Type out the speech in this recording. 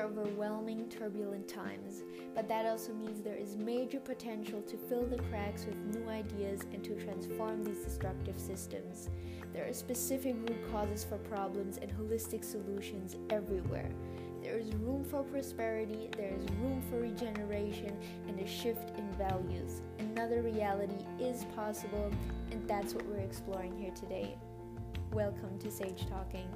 are overwhelming, turbulent times, but that also means there is major potential to fill the cracks with new ideas and to transform these destructive systems. There are specific root causes for problems and holistic solutions everywhere. There is room for prosperity, there is room for regeneration, and a shift in values. Another reality is possible, and that's what we're exploring here today. Welcome to Sage Talking.